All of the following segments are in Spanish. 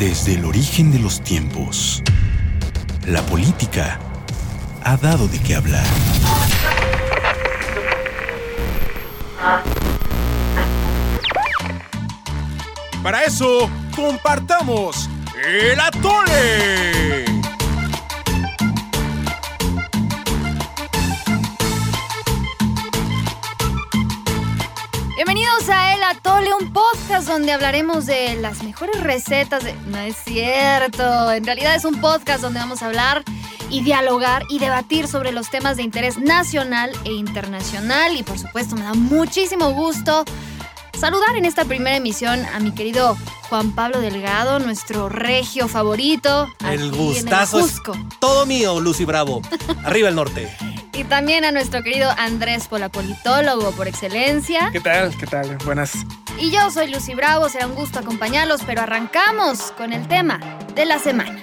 Desde el origen de los tiempos, la política ha dado de qué hablar. Para eso, compartamos el atole. Bienvenidos a El Atole, un podcast donde hablaremos de las mejores recetas de... No es cierto, en realidad es un podcast donde vamos a hablar y dialogar y debatir sobre los temas de interés nacional e internacional y por supuesto me da muchísimo gusto saludar en esta primera emisión a mi querido Juan Pablo Delgado, nuestro regio favorito. El gustazo es todo mío, Lucy Bravo. Arriba el norte. Y también a nuestro querido Andrés Polapolitólogo por excelencia. ¿Qué tal? ¿Qué tal? Buenas. Y yo soy Lucy Bravo, será un gusto acompañarlos, pero arrancamos con el tema de la semana.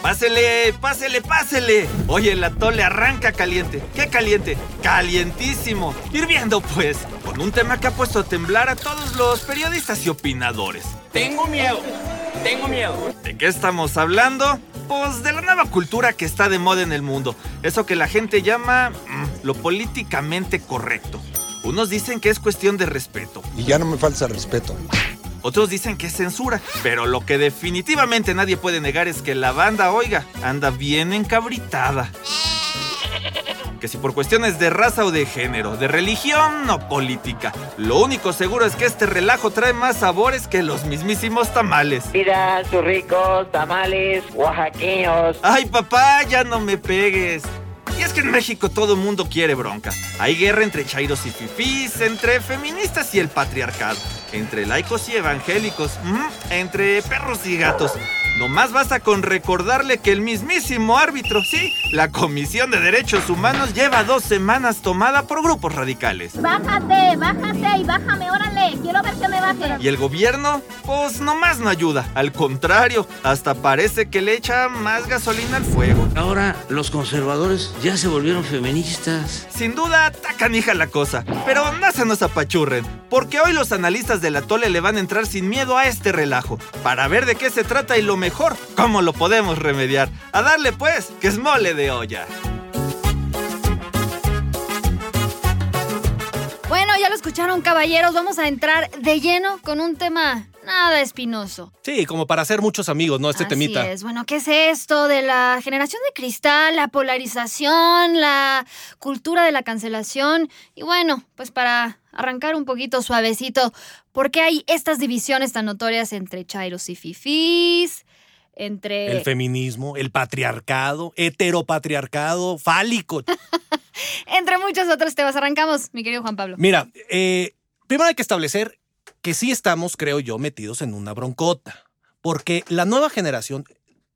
Pásele, pásele, pásele. Oye, el atole arranca caliente. ¿Qué caliente? Calientísimo. Hirviendo, pues. Con un tema que ha puesto a temblar a todos los periodistas y opinadores. Tengo miedo. Tengo miedo. ¿De qué estamos hablando? Pues de la nueva cultura que está de moda en el mundo. Eso que la gente llama mm, lo políticamente correcto. Unos dicen que es cuestión de respeto. Y ya no me falta respeto. Otros dicen que es censura, pero lo que definitivamente nadie puede negar es que la banda, oiga, anda bien encabritada. Que si por cuestiones de raza o de género, de religión o política, lo único seguro es que este relajo trae más sabores que los mismísimos tamales. Mira, sus ricos tamales oaxaqueños. Ay papá, ya no me pegues. Y es que en México todo mundo quiere bronca. Hay guerra entre chairos y fifís, entre feministas y el patriarcado, entre laicos y evangélicos, ujú, entre perros y gatos. Nomás basta con recordarle que el mismísimo árbitro, sí, la Comisión de Derechos Humanos lleva dos semanas tomada por grupos radicales. Bájate, bájate y bájame, órale. Quiero ver que me baje. ¿Y el gobierno? Pues nomás no ayuda. Al contrario, hasta parece que le echa más gasolina al fuego. Ahora los conservadores ya se volvieron feministas. Sin duda, está canija la cosa. Pero no se nos apachurren, porque hoy los analistas del atole le van a entrar sin miedo a este relajo, para ver de qué se trata y lo mejor, cómo lo podemos remediar. A darle pues, que es mole de olla. Bueno, ya lo escucharon caballeros, vamos a entrar de lleno con un tema nada espinoso. Sí, como para hacer muchos amigos, ¿no? Este Así temita. es. Bueno, ¿qué es esto de la generación de cristal, la polarización, la cultura de la cancelación? Y bueno, pues para arrancar un poquito suavecito, ¿por qué hay estas divisiones tan notorias entre chairos y fifís? Entre... El feminismo, el patriarcado, heteropatriarcado, fálico. entre muchos otros temas. Arrancamos, mi querido Juan Pablo. Mira, eh, primero hay que establecer que sí estamos, creo yo, metidos en una broncota. Porque la nueva generación,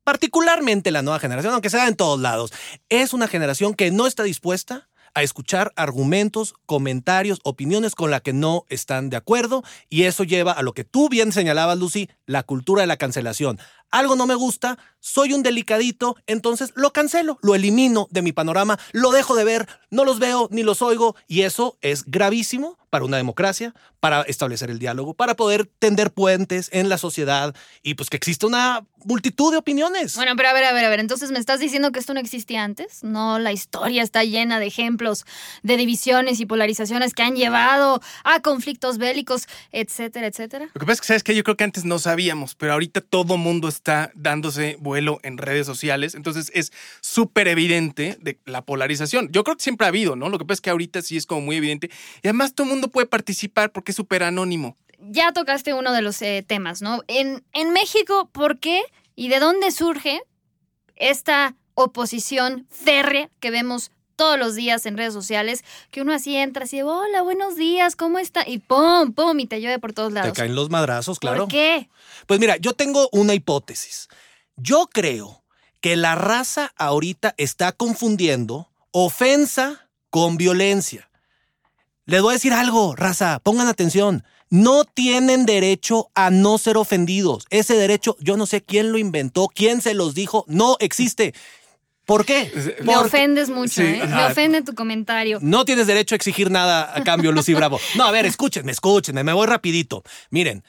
particularmente la nueva generación, aunque sea en todos lados, es una generación que no está dispuesta a escuchar argumentos, comentarios, opiniones con la que no están de acuerdo y eso lleva a lo que tú bien señalabas, Lucy, la cultura de la cancelación. Algo no me gusta, soy un delicadito, entonces lo cancelo, lo elimino de mi panorama, lo dejo de ver, no los veo ni los oigo y eso es gravísimo para una democracia, para establecer el diálogo, para poder tender puentes en la sociedad y pues que existe una multitud de opiniones. Bueno, pero a ver, a ver, a ver. Entonces, ¿me estás diciendo que esto no existía antes? No, la historia está llena de ejemplos de divisiones y polarizaciones que han llevado a conflictos bélicos, etcétera, etcétera. Lo que pasa es que, ¿sabes qué? Yo creo que antes no sabíamos, pero ahorita todo mundo está dándose vuelo en redes sociales. Entonces es súper evidente de la polarización. Yo creo que siempre ha habido, ¿no? Lo que pasa es que ahorita sí es como muy evidente. Y además todo el mundo puede participar porque es súper anónimo. Ya tocaste uno de los eh, temas, ¿no? En, en México, ¿por qué y de dónde surge esta oposición férrea que vemos todos los días en redes sociales, que uno así entra así, hola, buenos días, ¿cómo está? Y pum, pum, y te llueve por todos Te lados. caen los madrazos, claro. ¿Por qué? Pues mira, yo tengo una hipótesis. Yo creo que la raza ahorita está confundiendo ofensa con violencia. Les voy a decir algo, raza, pongan atención. No tienen derecho a no ser ofendidos. Ese derecho, yo no sé quién lo inventó, quién se los dijo, no existe. ¿Por qué? Me Porque- ofendes mucho, Sí, ¿eh? Me ofende tu comentario. No tienes derecho a exigir nada a cambio, Lucy Bravo. No, a ver, escúchenme, escúchenme, me voy rapidito. Miren,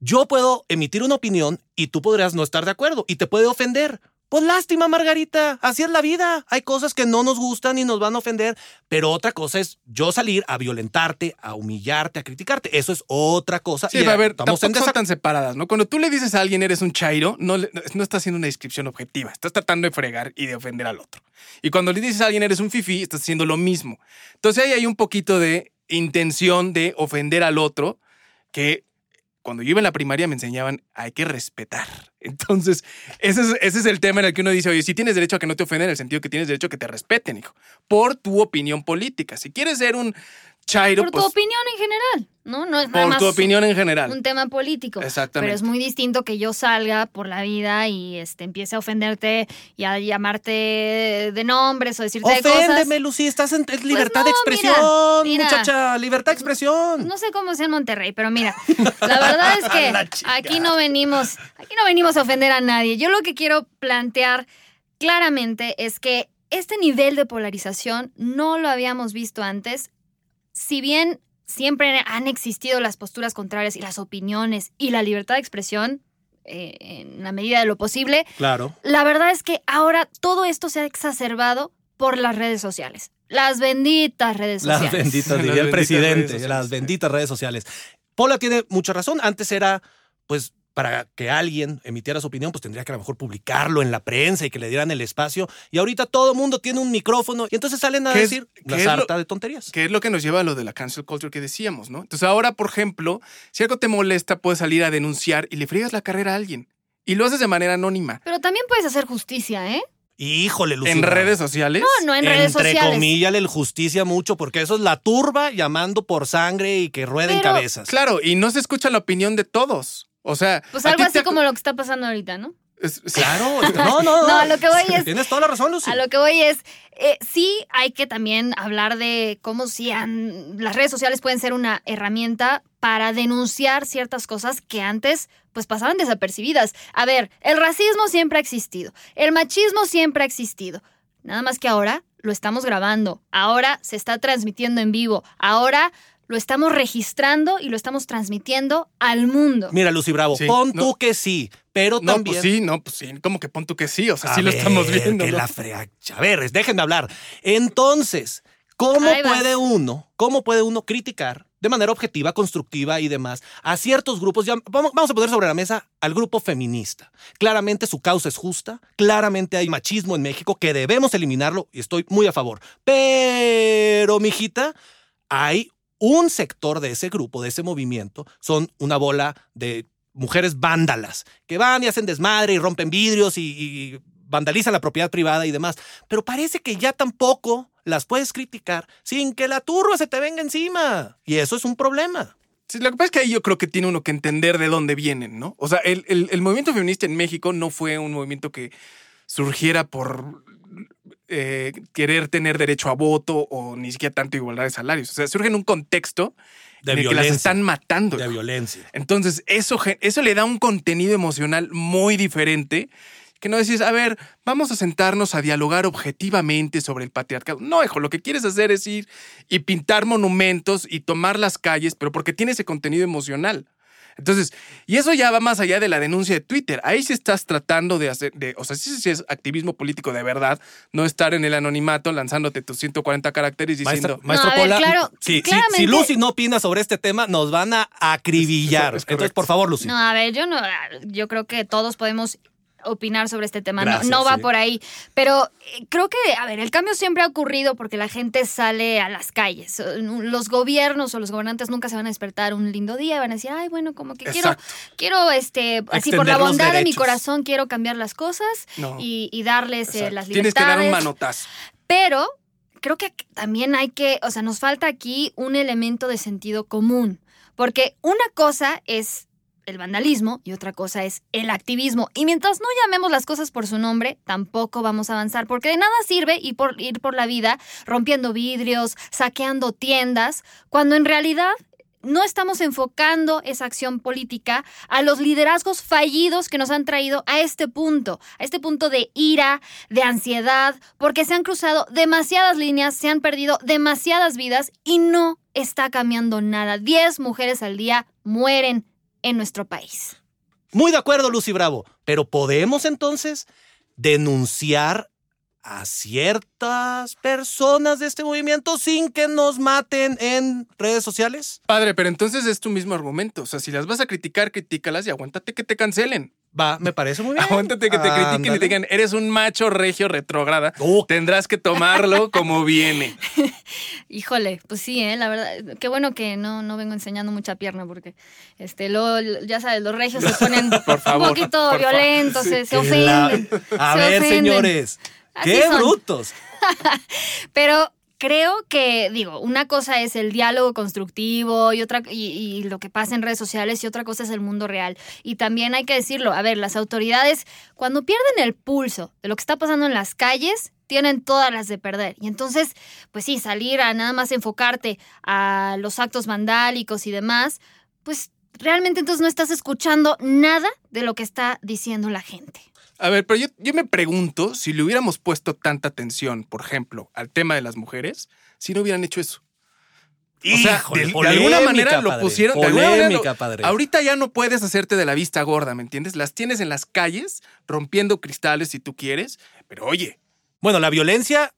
yo puedo emitir una opinión y tú podrías no estar de acuerdo y te puede ofender. Pues lástima, Margarita, así es la vida. Hay cosas que no nos gustan y nos van a ofender, pero otra cosa es yo salir a violentarte, a humillarte, a criticarte. Eso es otra cosa. Sí, Y, a ver, estamos tampoco en son tan separadas, ¿no? Cuando tú le dices a alguien eres un chairo, no, no estás haciendo una descripción objetiva, estás tratando de fregar y de ofender al otro. Y cuando le dices a alguien eres un fifi, estás haciendo lo mismo. Entonces ahí hay un poquito de intención de ofender al otro que cuando yo iba en la primaria me enseñaban hay que respetar. Entonces, ese es, ese es el tema en el que uno dice, oye, si tienes derecho a que no te ofendan, en el sentido que tienes derecho a que te respeten, hijo, por tu opinión política. Si quieres ser un chairo, Por pues, tu opinión en general, ¿no? No es nada por más tu opinión en general. un tema político. Exactamente. Pero es muy distinto que yo salga por la vida y este, empiece a ofenderte y a llamarte de nombres o decirte de cosas. Oféndeme, Lucy, estás en es libertad de no, expresión, mira, mira. muchacha, libertad de expresión. No sé cómo sea en Monterrey, pero mira, la verdad es que aquí no venimos, aquí no venimos a ofender a nadie. Yo lo que quiero plantear claramente es que este nivel de polarización no lo habíamos visto antes. Si bien siempre han existido las posturas contrarias y las opiniones y la libertad de expresión, eh, en la medida de lo posible, Claro. la verdad es que ahora todo esto se ha exacerbado por las redes sociales. Las benditas redes Las sociales. benditas, Las diría el benditas presidente, las benditas redes sociales. Paula tiene mucha razón. Antes era, pues, para que alguien emitiera su opinión, pues tendría que a lo mejor publicarlo en la prensa y que le dieran el espacio. Y ahorita todo el mundo tiene un micrófono y entonces salen a ¿Qué es- decir la sarta de tonterías. Que es lo que nos lleva a lo de la cancel culture que decíamos, ¿no? Entonces ahora, por ejemplo, si algo te molesta, puedes salir a denunciar y le friegas la carrera a alguien. Y lo haces de manera anónima. Pero también puedes hacer justicia, ¿eh? Híjole, Lucía. en redes sociales. No, no en redes Entre sociales. comillas, el justicia mucho, porque eso es la turba llamando por sangre y que rueden Pero- cabezas. Claro, y no se escucha la opinión de todos. O sea, Pues algo así te- como lo que está pasando ahorita, ¿no? es- Claro, no, no, no. No, a lo que voy es- Tienes toda la razón, Lucy. A lo que voy es, eh, sí hay que también hablar de cómo si han- las redes sociales pueden ser una herramienta para denunciar ciertas cosas que antes pues pasaban desapercibidas. A ver, el racismo siempre ha existido, el machismo siempre ha existido. Nada más que ahora lo estamos grabando, ahora se está transmitiendo en vivo, ahora lo estamos registrando y lo estamos transmitiendo al mundo. Mira, Lucy Bravo, Sí, pon no. tú que sí, pero No, también. pues sí, no, pues sí. Como que pon tú que sí. O sea, A sí lo estamos viendo. que ¿no? la frea- A ver, déjenme hablar. Entonces, ¿cómo Ahí vas. puede uno, cómo puede uno criticar de manera objetiva, constructiva y demás a ciertos grupos? Ya, vamos, vamos a poner sobre la mesa al grupo feminista. Claramente su causa es justa, claramente hay machismo en México que debemos eliminarlo y estoy muy a favor. Pero, mijita, hay un sector de ese grupo, de ese movimiento, son una bola de mujeres vándalas que van y hacen desmadre y rompen vidrios y, y vandalizan la propiedad privada y demás. Pero parece que ya tampoco las puedes criticar sin que la turba se te venga encima. Y eso es un problema. Lo que pasa es que ahí yo creo que tiene uno que entender de dónde vienen, ¿no? O sea, el- el movimiento feminista en México no fue un movimiento que surgiera por eh, querer tener derecho a voto o ni siquiera tanto igualdad de salarios. O sea, surge en un contexto De en el que las están matando. De hijo. violencia. Entonces, eso, eso le da un contenido emocional muy diferente. Que no decís, a ver, vamos a sentarnos a dialogar objetivamente sobre el patriarcado. No, hijo, lo que quieres hacer es ir y pintar monumentos y tomar las calles, pero porque tiene ese contenido emocional. Entonces, y eso ya va más allá de la denuncia de Twitter. Ahí sí estás tratando de hacer, de, o sea, sí, sí es activismo político de verdad, no estar en el anonimato lanzándote tus 140 caracteres diciendo. Maestra, maestro No, ver, claro, si, si- claramente- si Lucy no opina sobre este tema, nos van a acribillar. Es- es correcto. Entonces, por favor, Lucy. No, a ver, yo no, yo creo que todos podemos opinar sobre este tema, no- Gracias, no, va sí. por ahí, pero eh, creo que, a ver, el cambio siempre ha ocurrido porque la gente sale a las calles. Los gobiernos o los gobernantes nunca se van a despertar un lindo día y van a decir, ay, bueno, como que quiero, Exacto. quiero, este, así por la bondad de mi corazón quiero cambiar las cosas No. y, y darles eh, las Tienes libertades. que dar un manotazo. Pero creo que también hay que, o sea, nos falta aquí un elemento de sentido común, porque una cosa es el vandalismo y otra cosa es el activismo. Y mientras no llamemos las cosas por su nombre, tampoco vamos a avanzar, porque de nada sirve ir por, ir por la vida rompiendo vidrios, saqueando tiendas, cuando en realidad no estamos enfocando esa acción política a los liderazgos fallidos que nos han traído a este punto, a este punto de ira, de ansiedad, porque se han cruzado demasiadas líneas, se han perdido demasiadas vidas y no está cambiando nada. Diez mujeres al día mueren en nuestro país. Muy de acuerdo, Lucy Bravo, pero ¿podemos entonces denunciar a ciertas personas de este movimiento sin que nos maten en redes sociales? Padre, pero entonces es tu mismo argumento. O sea, si las vas a criticar, critícalas y aguántate que te cancelen. Va, me parece muy bien. Aguántate que te critiquen y te digan, eres un macho regio retrógrada. Oh. Tendrás que tomarlo como viene. Híjole, pues sí, ¿eh? la verdad, qué bueno que no, no vengo enseñando mucha pierna porque, este, luego, ya sabes, los regios se ponen favor, un poquito por violentos, se, se Que la- ofenden. A se ver, ofenden. señores. Así ¡Qué son. brutos! Pero creo que, digo, una cosa es el diálogo constructivo y otra y, lo que pasa en redes sociales y otra cosa es el mundo real. Y también hay que decirlo, a ver, las autoridades cuando pierden el pulso de lo que está pasando en las calles, tienen todas las de perder. Y entonces, pues sí, salir a nada más enfocarte a los actos vandálicos y demás, pues realmente entonces no estás escuchando nada de lo que está diciendo la gente. A ver, pero yo, yo me pregunto si le hubiéramos puesto tanta atención, por ejemplo, al tema de las mujeres, si no hubieran hecho eso. O sea, de, de polémica, alguna manera lo pusieron. de alguna manera lo- padre. Ahorita ya no puedes hacerte de la vista gorda, ¿me entiendes? Las tienes en las calles, rompiendo cristales si tú quieres, pero oye, Bueno, la violencia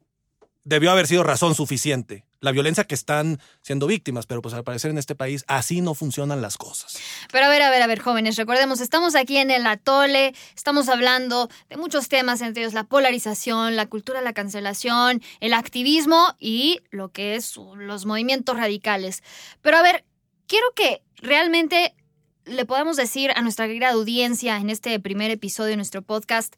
debió haber sido razón suficiente. La violencia que están siendo víctimas, pero pues al parecer en este país así no funcionan las cosas. Pero a ver, a ver, a ver, jóvenes, recordemos, estamos aquí en el atole, estamos hablando de muchos temas, entre ellos la polarización, la cultura la cancelación, el activismo y lo que es los movimientos radicales. Pero a ver, quiero que realmente le podamos decir a nuestra querida audiencia en este primer episodio de nuestro podcast,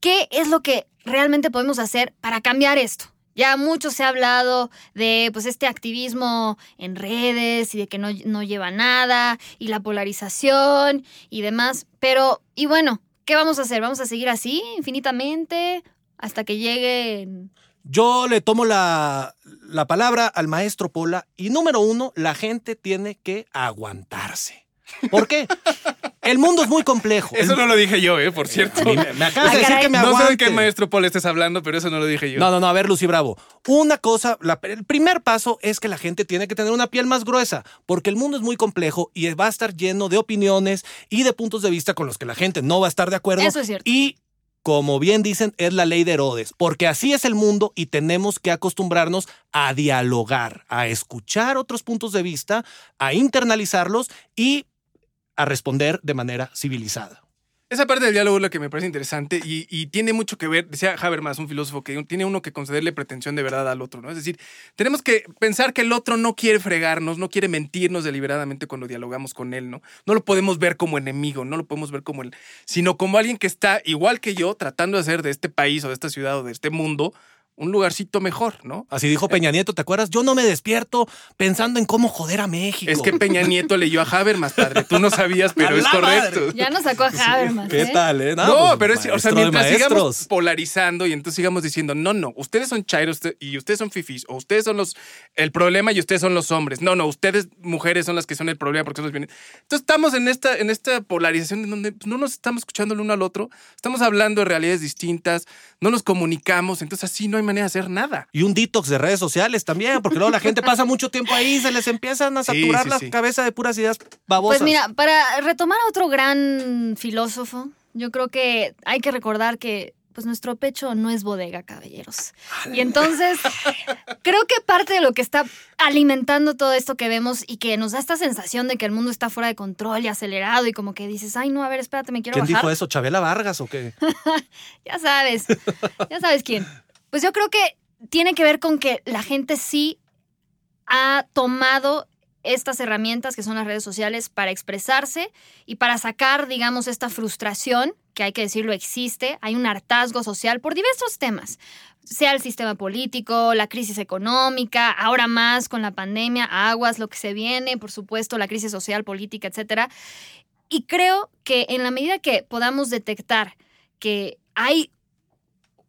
¿qué es lo que realmente podemos hacer para cambiar esto? Ya mucho se ha hablado de pues este activismo en redes y de que no, no lleva nada y la polarización y demás. Pero, y bueno, ¿qué vamos a hacer? ¿Vamos a seguir así infinitamente hasta que lleguen Yo le tomo la, la palabra al maestro Pola y número uno, la gente tiene que aguantarse. ¿Por qué? El mundo es muy complejo. eso no lo dije yo, ¿eh? Por cierto. Me, me acabas de decir que me No sé de aguante. qué maestro Paul estés hablando, pero eso no lo dije yo. No, no, no, a ver, Lucy Bravo. Una cosa, la- el primer paso es que la gente tiene que tener una piel más gruesa, porque el mundo es muy complejo y va a estar lleno de opiniones y de puntos de vista con los que la gente no va a estar de acuerdo. Eso es cierto. Y como bien dicen, es la ley de Herodes, porque así es el mundo y tenemos que acostumbrarnos a dialogar, a escuchar otros puntos de vista, a internalizarlos y a responder de manera civilizada. Esa parte del diálogo es la que me parece interesante y, tiene mucho que ver, decía Habermas, un filósofo, que tiene uno que concederle pretensión de verdad al otro, ¿no? Es decir, tenemos que pensar que el otro no quiere fregarnos, no quiere mentirnos deliberadamente cuando dialogamos con él, ¿no? No lo podemos ver como enemigo, no lo podemos ver como el, sino como alguien que está igual que yo tratando de hacer de este país o de esta ciudad o de este mundo un lugarcito mejor, ¿no? Así dijo Peña Nieto, ¿te acuerdas? Yo no me despierto pensando en cómo joder a México. Es que Peña Nieto leyó a Habermas, padre. Tú no sabías, pero ¡A es correcto. madre! Ya nos sacó a Habermas. ¿Qué ¿eh? tal, eh? No, pues, pero es, o sea, mientras sigamos polarizando y entonces sigamos diciendo, no, no, ustedes son chairos y ustedes son fifis, o ustedes son los el problema y ustedes son los hombres. No, no, ustedes mujeres son las que son el problema porque son los bien. Entonces estamos en esta, en esta polarización en donde pues, no nos estamos escuchando el uno al otro, estamos hablando de realidades distintas, no nos comunicamos, entonces así no hay manera de hacer nada. Y un detox de redes sociales también, porque luego la gente pasa mucho tiempo ahí y se les empiezan a Sí, saturar sí, la sí. cabeza de puras ideas babosas. Pues mira, para retomar a otro gran filósofo, yo creo que hay que recordar que pues nuestro pecho no es bodega, caballeros. Y entonces, creo que parte de lo que está alimentando todo esto que vemos y que nos da esta sensación de que el mundo está fuera de control y acelerado y como que dices, ay, no, a ver, espérate, me quiero ¿Quién bajar. dijo eso? ¿Chabela Vargas o qué? Ya sabes, ya sabes quién. Pues yo creo que tiene que ver con que la gente sí ha tomado estas herramientas que son las redes sociales para expresarse y para sacar, digamos, esta frustración, que hay que decirlo existe, hay un hartazgo social por diversos temas, sea el sistema político, la crisis económica, ahora más con la pandemia, aguas, lo que se viene, por supuesto, la crisis social, política, etcétera. Y creo que en la medida que podamos detectar que hay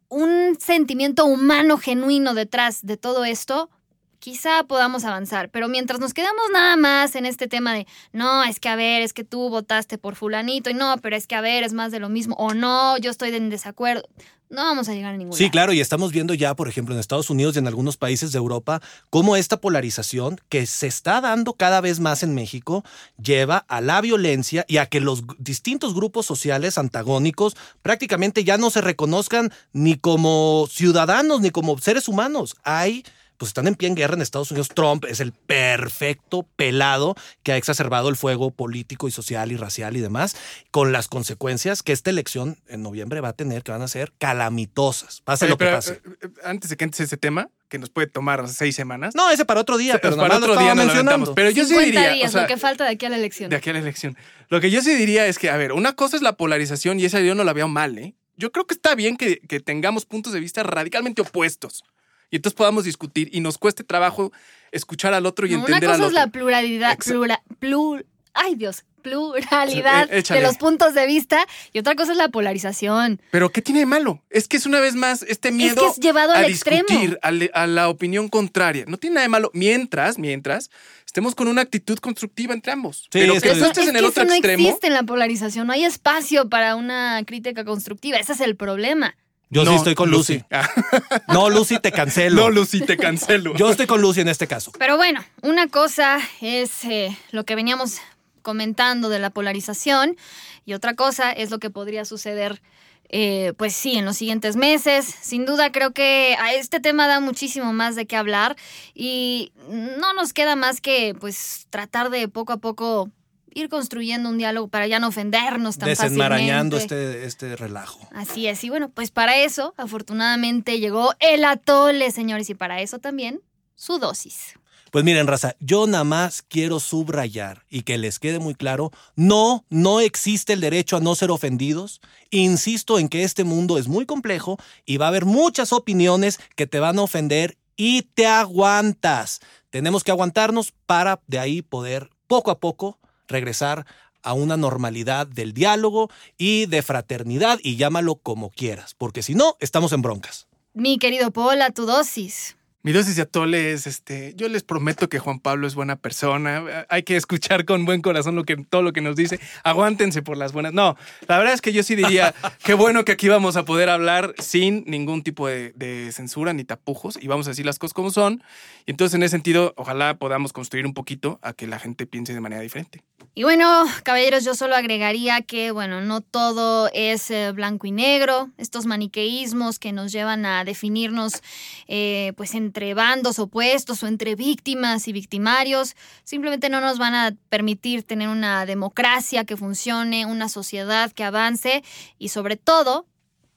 un sentimiento humano genuino detrás de todo esto, quizá podamos avanzar, pero mientras nos quedamos nada más en este tema de, no, es que a ver, es que tú votaste por fulanito y no, pero es que a ver, es más de lo mismo, o no, yo estoy en desacuerdo, no vamos a llegar a ningún Sí, lado. claro, y estamos viendo ya, por ejemplo, en Estados Unidos y en algunos países de Europa, cómo esta polarización que se está dando cada vez más en México lleva a la violencia y a que los distintos grupos sociales antagónicos prácticamente ya no se reconozcan ni como ciudadanos ni como seres humanos. Hay pues están en pie en guerra en Estados Unidos. Trump es el perfecto pelado que ha exacerbado el fuego político y social y racial y demás, con las consecuencias que esta elección en noviembre va a tener, que van a ser calamitosas. Pase Oye, lo que pero, pase. eh, antes de que entres ese tema, que nos puede tomar seis semanas. No, ese para otro día, pero para más lo otro día no mencionando. Pero yo sí 50 diría. días, o sea, lo que falta de aquí a la elección. de aquí a la elección. Lo que yo sí diría es que, a ver, una cosa es la polarización y esa yo no la veo mal, ¿eh? Yo creo que está bien que, que tengamos puntos de vista radicalmente opuestos. Y entonces podamos discutir y nos cueste trabajo escuchar al otro y No, una entender al cosa es otro. la pluralidad, plura, plur- ay Dios, pluralidad eh, échale. de los puntos de vista y otra cosa es la polarización. Pero ¿qué tiene de malo? Es que es una vez más este miedo que es llevado a al discutir, extremo. a, le- a la opinión contraria. No tiene nada de malo mientras, mientras estemos con una actitud constructiva entre ambos. Sí, Pero es que Eso- estés es en el que otro eso no extremo. existe en la polarización, no hay espacio para una crítica constructiva, ese es el problema. Yo sí No, estoy con Lucy. Ah, No, Lucy, te cancelo. no, Lucy, te cancelo. Yo estoy con Lucy en este caso. Pero bueno, una cosa es eh, lo que veníamos comentando de la polarización y otra cosa es lo que podría suceder, eh, pues sí, en los siguientes meses. Sin duda creo que a este tema da muchísimo más de qué hablar y no nos queda más que pues tratar de poco a poco ir construyendo un diálogo para ya no ofendernos tan Desenmarañando fácilmente. este, este relajo. Así es, y bueno, pues para eso, afortunadamente, llegó el atole, señores, y para eso también su dosis. Pues miren, raza, yo nada más quiero subrayar y que les quede muy claro, no, no existe el derecho a no ser ofendidos. Insisto en que este mundo es muy complejo y va a haber muchas opiniones que te van a ofender y te aguantas. Tenemos que aguantarnos para de ahí poder poco a poco regresar a una normalidad del diálogo y de fraternidad y llámalo como quieras, porque si no, estamos en broncas. Mi querido Paula, tu dosis. Mi dosis de atole es, este, yo les prometo que Juan Pablo es buena persona. Hay que escuchar con buen corazón lo que, todo lo que nos dice. Aguántense por las buenas. No, la verdad es que yo sí diría, qué bueno que aquí vamos a poder hablar sin ningún tipo de, de censura ni tapujos y vamos a decir las cosas como son. Y entonces, en ese sentido, ojalá podamos construir un poquito a que la gente piense de manera diferente. Y bueno, caballeros, yo solo agregaría que, bueno, no todo es eh, blanco y negro. Estos maniqueísmos que nos llevan a definirnos, eh, pues, entre bandos opuestos o entre víctimas y victimarios, simplemente no nos van a permitir tener una democracia que funcione, una sociedad que avance y, sobre todo,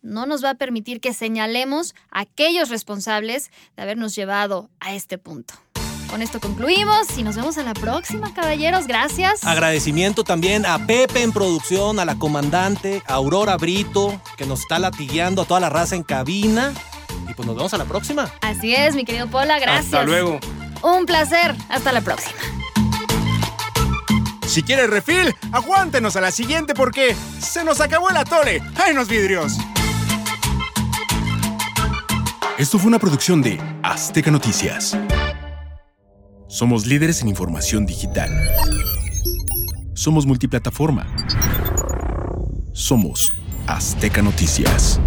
no nos va a permitir que señalemos a aquellos responsables de habernos llevado a este punto. Con esto concluimos y nos vemos en la próxima, caballeros. Gracias. Agradecimiento también a Pepe en producción, a la comandante, a Aurora Brito, que nos está latigueando, a toda la raza en cabina. Y pues nos vemos a la próxima. Así es, mi querido Pola, gracias. Hasta luego. Un placer. Hasta la próxima. Si quieres refil, aguántenos a la siguiente porque se nos acabó el atole. ¡Ay, los vidrios! Esto fue una producción de Azteca Noticias. Somos líderes en información digital. Somos multiplataforma. Somos Azteca Noticias.